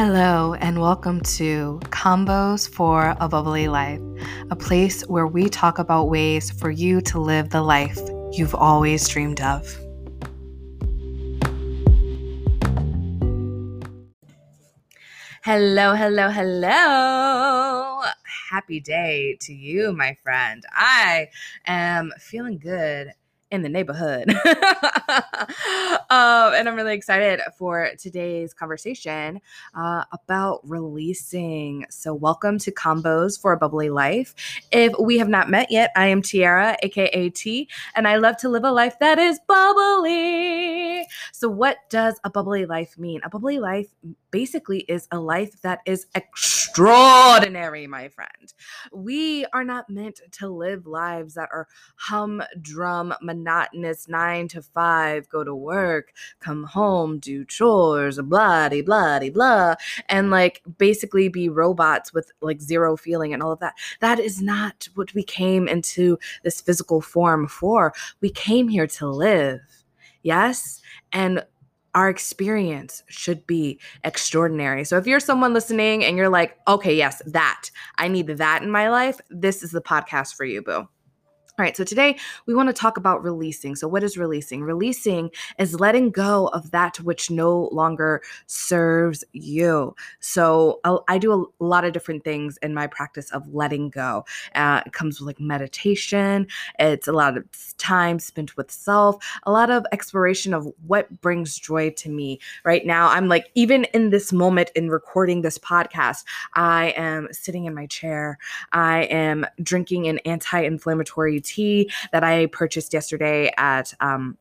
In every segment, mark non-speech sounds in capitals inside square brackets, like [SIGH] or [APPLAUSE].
Hello, and welcome to Convos for a Bubbly Life, a place where we talk about ways for you to live the life you've always dreamed of. Hello, hello, hello. Happy day to you, my friend. I am feeling good in the neighborhood. [LAUGHS] um, and I'm really excited for today's conversation uh, about releasing. So, welcome to Convos for a Bubbly Life. If we have not met yet, I am Tiara, aka T, and I love to live a life that is bubbly. So, what does a bubbly life mean? A bubbly life basically is a life that is extraordinary, my friend. We are not meant to live lives that are humdrum, monotonous, nine to five, go to work, come home, do chores, blah, blah, blah, and like basically be robots with like zero feeling and all of that. That is not what we came into this physical form for. We came here to live. Yes. And our experience should be extraordinary. So if you're someone listening and you're like, okay, yes, that, I need that in my life, this is the podcast for you, boo. All right, so today we want to talk about releasing. So, what is releasing? Releasing is letting go of that which no longer serves you. So, I do a lot of different things in my practice of letting go. Uh, it comes with like meditation, it's a lot of time spent with self, a lot of exploration of what brings joy to me. Right now, I'm like, even in this moment in recording this podcast, I am sitting in my chair, I am drinking an anti inflammatory tea that I purchased yesterday at um,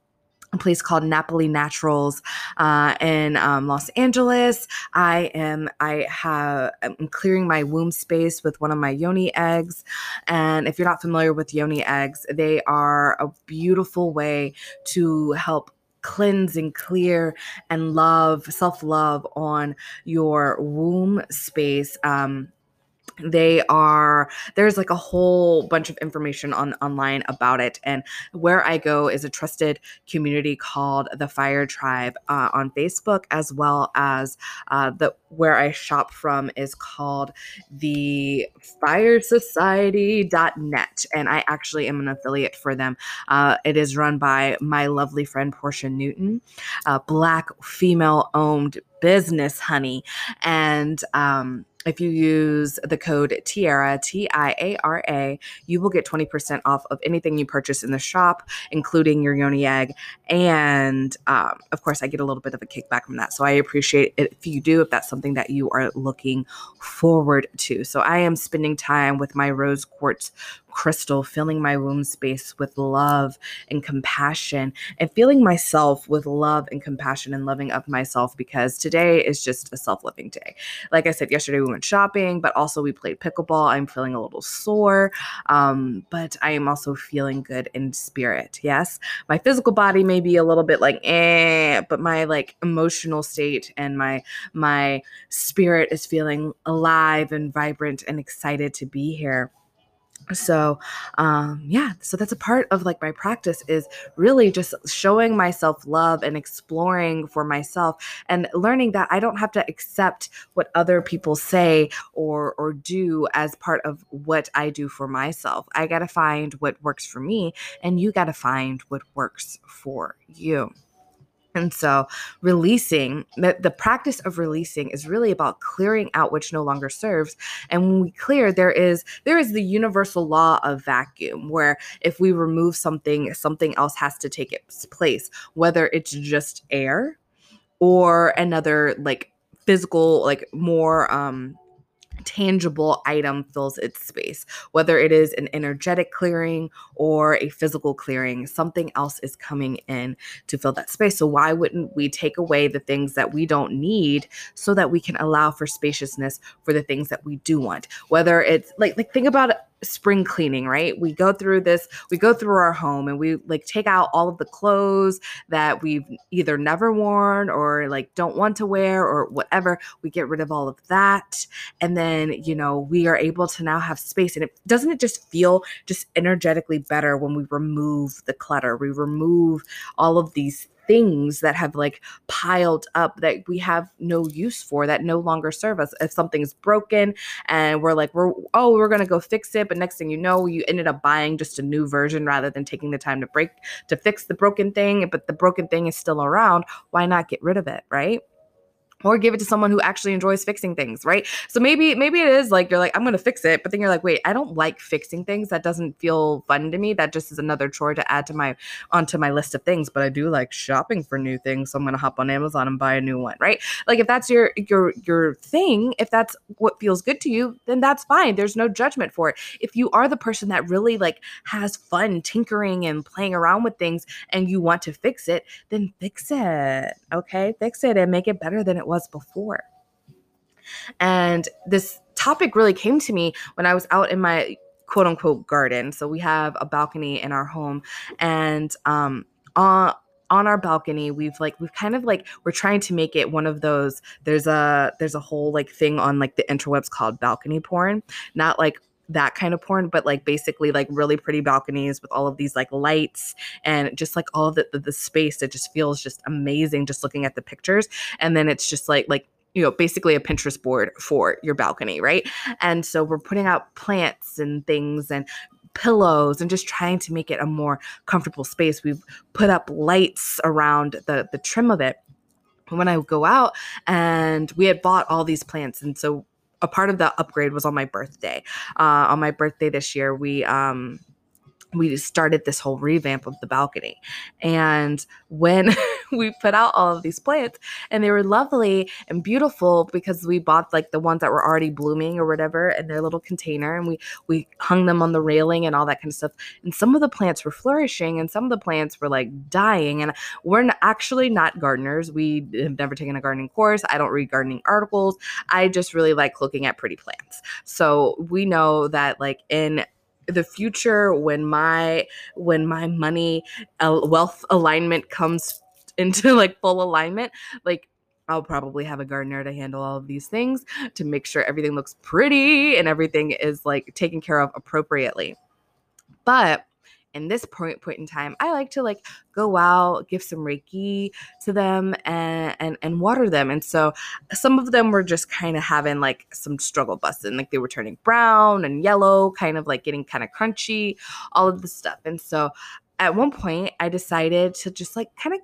a place called Napoli Naturals uh, in um, Los Angeles. I am I have I'm clearing my womb space with one of my yoni eggs, and if you're not familiar with yoni eggs, they are a beautiful way to help cleanse and clear and love self love on your womb space. Um, they are there's like a whole bunch of information on online about it and where i go is a trusted community called the fire tribe uh, on facebook as well as uh, the where i shop from is called the fire society.net and i actually am an affiliate for them. Uh, it is run by my lovely friend portia newton a black female owned business honey and um if you use the code Tiara, T I A R A, you will get 20% off of anything you purchase in the shop, including your Yoni egg. And um, of course, I get a little bit of a kickback from that. So I appreciate it if you do, if that's something that you are looking forward to. So I am spending time with my rose quartz crystal, filling my womb space with love and compassion, and feeling myself with love and compassion and loving of myself because today is just a self loving day. Like I said, yesterday we went shopping, but also we played pickleball. I'm feeling a little sore, um, but I am also feeling good in spirit. Yes, my physical body may be a little bit like eh, but my like emotional state and my my spirit is feeling alive and vibrant and excited to be here so um yeah so that's a part of like my practice is really just showing myself love and exploring for myself and learning that i don't have to accept what other people say or or do as part of what i do for myself. I got to find what works for me and you got to find what works for you and so, releasing the, the practice of releasing is really about clearing out which no longer serves. And when we clear, there is there is the universal law of vacuum, where if we remove something, something else has to take its place, whether it's just air or another like physical, like more um tangible item fills its space, whether it is an energetic clearing or a physical clearing, something else is coming in to fill that space. So, why wouldn't we take away the things that we don't need so that we can allow for spaciousness for the things that we do want? Whether it's like, like think about spring cleaning, right? We go through this, we go through our home and we like take out all of the clothes that we've either never worn or like don't want to wear or whatever. We get rid of all of that. And then, you know, we are able to now have space. And it doesn't it just feel just energetically better when we remove the clutter, we remove all of these things that have like piled up that we have no use for that no longer serve us. If something's broken and we're like we're oh we're gonna go fix it but next thing you know you ended up buying just a new version rather than taking the time to break to fix the broken thing but the broken thing is still around why not get rid of it right or give it to someone who actually enjoys fixing things right? So maybe maybe it is like you're like i'm gonna fix it but then you're like wait i don't like fixing things. That doesn't feel fun to me. That just is another chore to add to my onto my list of things but i do like shopping for new things so i'm gonna hop on amazon and buy a new one right? Like if that's your your your thing if that's what feels good to you then that's fine. There's no judgment for it. If you are the person that really like has fun tinkering and playing around with things and you want to fix it then fix it okay? Fix it and make it better than it was before. And this topic really came to me when I was out in my quote unquote garden. So we have a balcony in our home, and um, on on our balcony we've like we've kind of like we're trying to make it one of those there's a there's a whole like thing on like the interwebs called balcony porn not like that kind of porn, but like basically like really pretty balconies with all of these like lights and just like all of the, the, the space It just feels just amazing just looking at the pictures. And then it's just like like you know basically a pinterest board for your balcony right? And so we're putting out plants and things and pillows and just trying to make it a more comfortable space. We've put up lights around the the trim of it. When I go out and we had bought all these plants and so a part of the upgrade was on my birthday. Uh, on my birthday this year, we um, we started this whole revamp of the balcony. And when [LAUGHS] we put out all of these plants and they were lovely and beautiful because we bought like the ones that were already blooming or whatever in their little container and we we hung them on the railing and all that kind of stuff. And some of the plants were flourishing and some of the plants were like dying. And we're actually not gardeners. We have never taken a gardening course. I don't read gardening articles. I just really like looking at pretty plants. So we know that like in the future when my when my money uh, wealth alignment comes into like full alignment like I'll probably have a gardener to handle all of these things to make sure everything looks pretty and everything is like taken care of appropriately. But in this point point in time i like to like go out give some reiki to them and and, and water them and so some of them were just kind of having like some struggle busting like they were turning brown and yellow kind of like getting kind of crunchy all of this stuff and so at one point i decided to just like kind of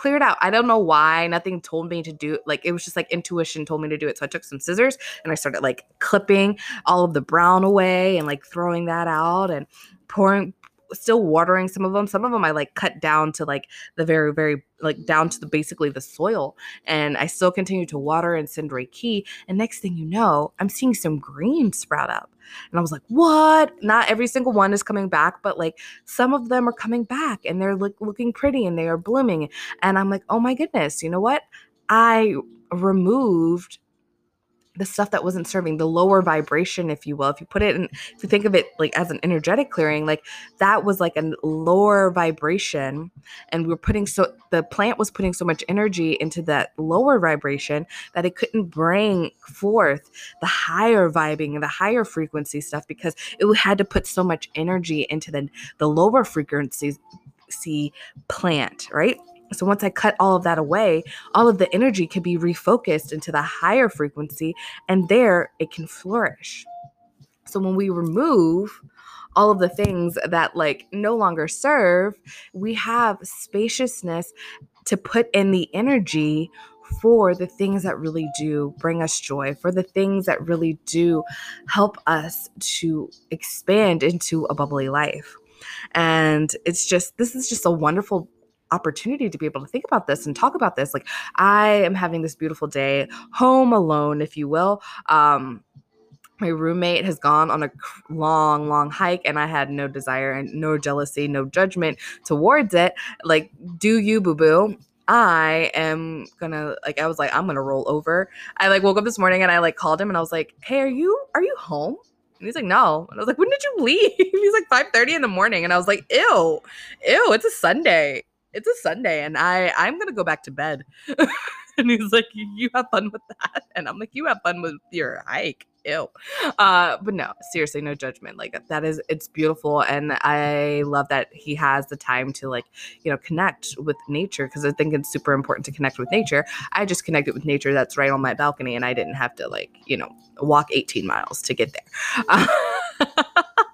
clear it out. I don't know why. Nothing told me to do like it was just like intuition told me to do it. So I took some scissors and I started like clipping all of the brown away and like throwing that out and pouring still watering some of them. Some of them I like cut down to like the very, very like down to the basically the soil. And I still continue to water and send Reiki. And next thing you know, I'm seeing some green sprout up. And I was like, what? Not every single one is coming back, but like some of them are coming back and they're look, looking pretty and they are blooming. And I'm like, oh my goodness, you know what? I removed the stuff that wasn't serving the lower vibration if you will if you put it in if you think of it like as an energetic clearing like that was like a lower vibration and we are putting so the plant was putting so much energy into that lower vibration that it couldn't bring forth the higher vibing and the higher frequency stuff because it had to put so much energy into the the lower frequency plant right so once I cut all of that away, all of the energy can be refocused into the higher frequency, and there it can flourish. So when we remove all of the things that like no longer serve, we have spaciousness to put in the energy for the things that really do bring us joy, for the things that really do help us to expand into a bubbly life. And it's just, this is just a wonderful opportunity to be able to think about this and talk about this. Like I am having this beautiful day home alone, if you will. Um, my roommate has gone on a long, long hike, and I had no desire and no jealousy, no judgment towards it. Like, do you, boo boo? I am gonna like I was like I'm gonna roll over. I like woke up this morning and I like called him and I was like, "Hey, are you are you home?" And he's like, "No." And I was like, "When did you [LAUGHS] leave?" he's like, "5:30 in the morning." And I was like, "Ew, ew, it's a Sunday." It's a Sunday and I I'm gonna go back to bed. [LAUGHS] and he's like, you have fun with that, and I'm like, you have fun with your hike. ew. Uh, but no, seriously, no judgment. Like that is it's beautiful, and I love that he has the time to like you know connect with nature because I think it's super important to connect with nature. I just connected with nature that's right on my balcony, and I didn't have to like you know walk 18 miles to get there. [LAUGHS]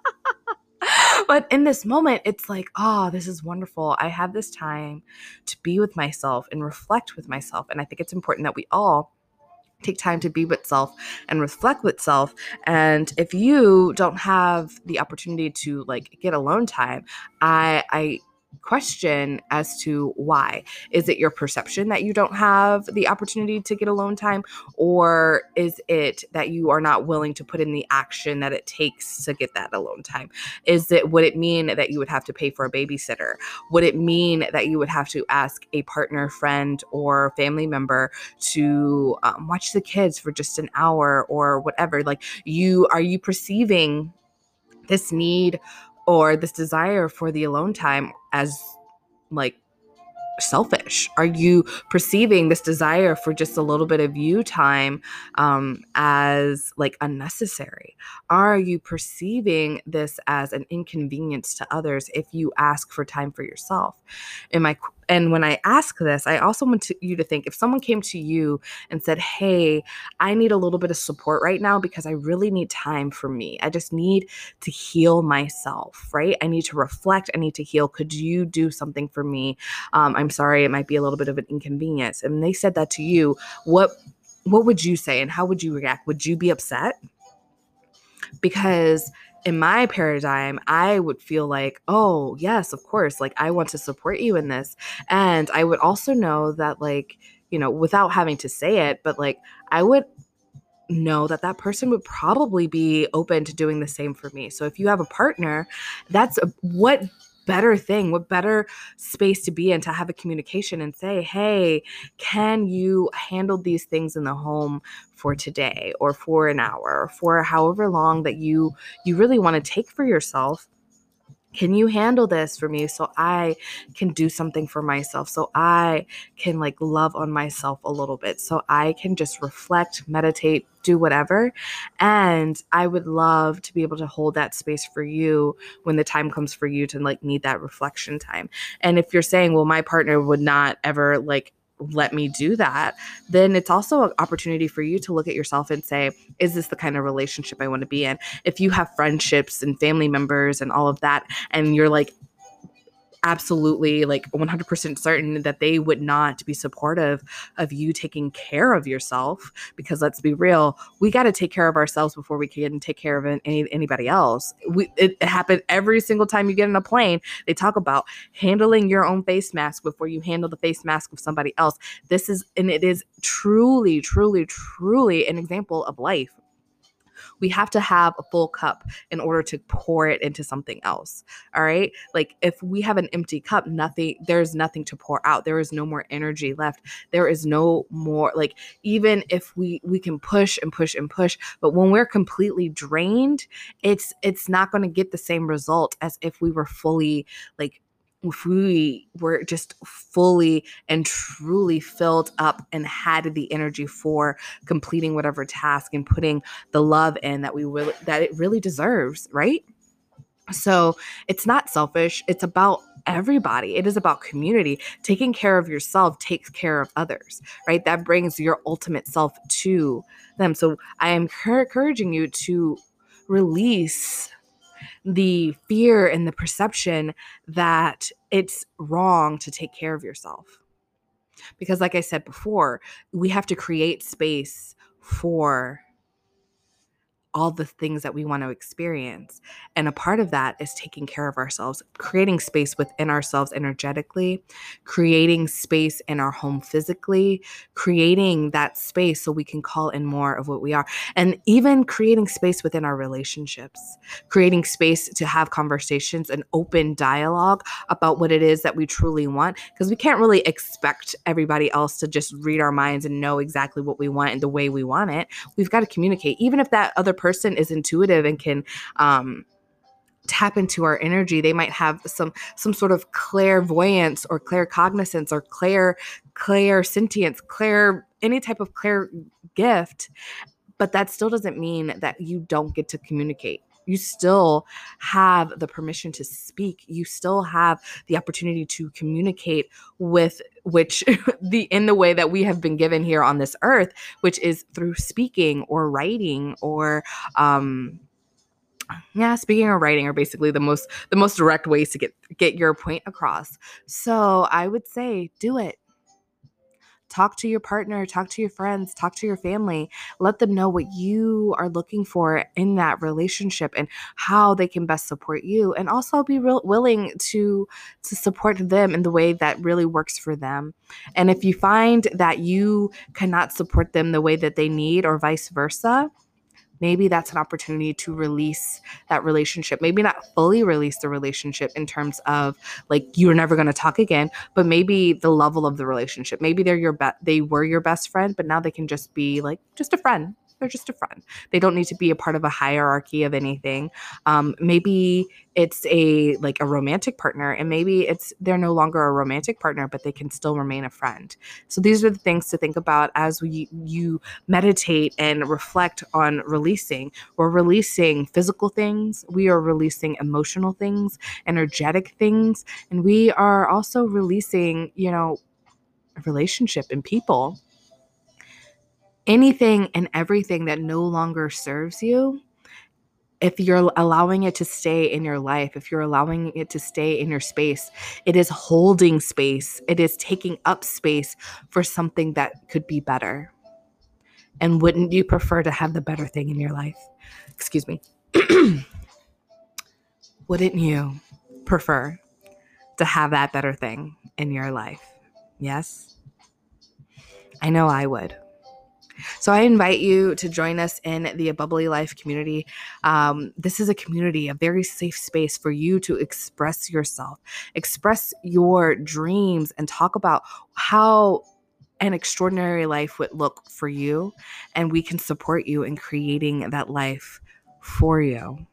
But in this moment, it's like, oh, this is wonderful. I have this time to be with myself and reflect with myself. And I think it's important that we all take time to be with self and reflect with self and if you don't have the opportunity to like get alone time i i question as to why. Is it your perception that you don't have the opportunity to get alone time? Or is it that you are not willing to put in the action that it takes to get that alone time? Is it, would it mean that you would have to pay for a babysitter? Would it mean that you would have to ask a partner, friend, or family member to um, watch the kids for just an hour or whatever? Like, you, are you perceiving this need or this desire for the alone time as like selfish? Are you perceiving this desire for just a little bit of you time um, as like unnecessary? Are you perceiving this as an inconvenience to others if you ask for time for yourself? Am I and when I ask this, I also want to, you to think if someone came to you and said, Hey, I need a little bit of support right now because I really need time for me. I just need to heal myself, right? I need to reflect. I need to heal. Could you do something for me? Um, I'm sorry, it might be a little bit of an inconvenience. And they said that to you. What what would you say and how would you react? Would you be upset? Because in my paradigm, I would feel like, oh, yes, of course, like I want to support you in this. And I would also know that, like, you know, without having to say it, but like I would know that that person would probably be open to doing the same for me. So if you have a partner, that's a, what better thing, what better space to be in to have a communication and say, hey, can you handle these things in the home for today or for an hour or for however long that you you really want to take for yourself? can you handle this for me so I can do something for myself so I can like love on myself a little bit so I can just reflect, meditate, do whatever. And I would love to be able to hold that space for you when the time comes for you to like need that reflection time. And if you're saying, well, my partner would not ever like let me do that, then it's also an opportunity for you to look at yourself and say, is this the kind of relationship I want to be in? If you have friendships and family members and all of that, and you're like, absolutely like 100% certain that they would not be supportive of you taking care of yourself because let's be real we got to take care of ourselves before we can take care of any, anybody else. We, it, it happened every single time you get in a plane they talk about handling your own face mask before you handle the face mask of somebody else. This is and it is truly truly truly an example of life we have to have a full cup in order to pour it into something else. All right. Like if we have an empty cup, nothing, there's nothing to pour out. There is no more energy left. There is no more, like, even if we, we can push and push and push, but when we're completely drained, it's, it's not going to get the same result as if we were fully like if we were just fully and truly filled up and had the energy for completing whatever task and putting the love in that we really that it really deserves, right? So it's not selfish. It's about everybody. It is about community. Taking care of yourself takes care of others, right? That brings your ultimate self to them. So I am encouraging you to release the fear and the perception that it's wrong to take care of yourself. Because, like I said before, we have to create space for all the things that we want to experience. And a part of that is taking care of ourselves, creating space within ourselves energetically, creating space in our home physically, creating that space so we can call in more of what we are, and even creating space within our relationships, creating space to have conversations and open dialogue about what it is that we truly want. Because we can't really expect everybody else to just read our minds and know exactly what we want and the way we want it. We've got to communicate, even if that other person person is intuitive and can um, tap into our energy they might have some some sort of clairvoyance or claircognizance or clair clair sentience clair any type of clair gift but that still doesn't mean that you don't get to communicate. You still have the permission to speak. You still have the opportunity to communicate with which [LAUGHS] the in the way that we have been given here on this earth which is through speaking or writing or um yeah speaking or writing are basically the most the most direct ways to get get your point across. So i would say do it Talk to your partner, talk to your friends, talk to your family. Let them know what you are looking for in that relationship and how they can best support you. And also be real willing to to support them in the way that really works for them. And if you find that you cannot support them the way that they need or vice versa, maybe that's an opportunity to release that relationship maybe not fully release the relationship in terms of like you're never going to talk again but maybe the level of the relationship maybe they're your be- they were your best friend but now they can just be like just a friend they're just a friend. They don't need to be a part of a hierarchy of anything. Um, maybe it's a like a romantic partner, and maybe it's they're no longer a romantic partner, but they can still remain a friend. So these are the things to think about as we you meditate and reflect on releasing. We're releasing physical things, we are releasing emotional things, energetic things, and we are also releasing, you know, a relationship and people anything and everything that no longer serves you, if you're allowing it to stay in your life, if you're allowing it to stay in your space, it is holding space. It is taking up space for something that could be better. And wouldn't you prefer to have the better thing in your life? Excuse me. [CLEARS THROAT] wouldn't you prefer to have that better thing in your life? Yes? I know I would. So I invite you to join us in the Bubbly Life community. Um, this is a community, a very safe space for you to express yourself, express your dreams, and talk about how an extraordinary life would look for you. And we can support you in creating that life for you.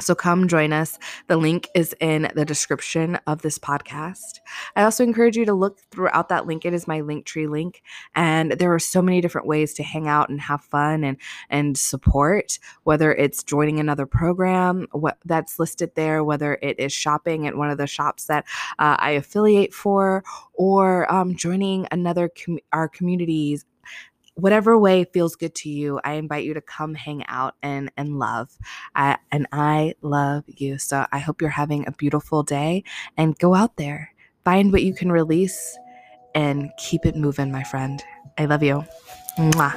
So come join us. The link is in the description of this podcast. I also encourage you to look throughout that link. It is my Linktree link. And there are so many different ways to hang out and have fun and and support, whether it's joining another program what that's listed there, whether it is shopping at one of the shops that uh, I affiliate for, or um, joining another com- our communities whatever way feels good to you, I invite you to come hang out and and love. I, and I love you. So I hope you're having a beautiful day and go out there, find what you can release, and keep it moving, my friend. I love you. Mwah.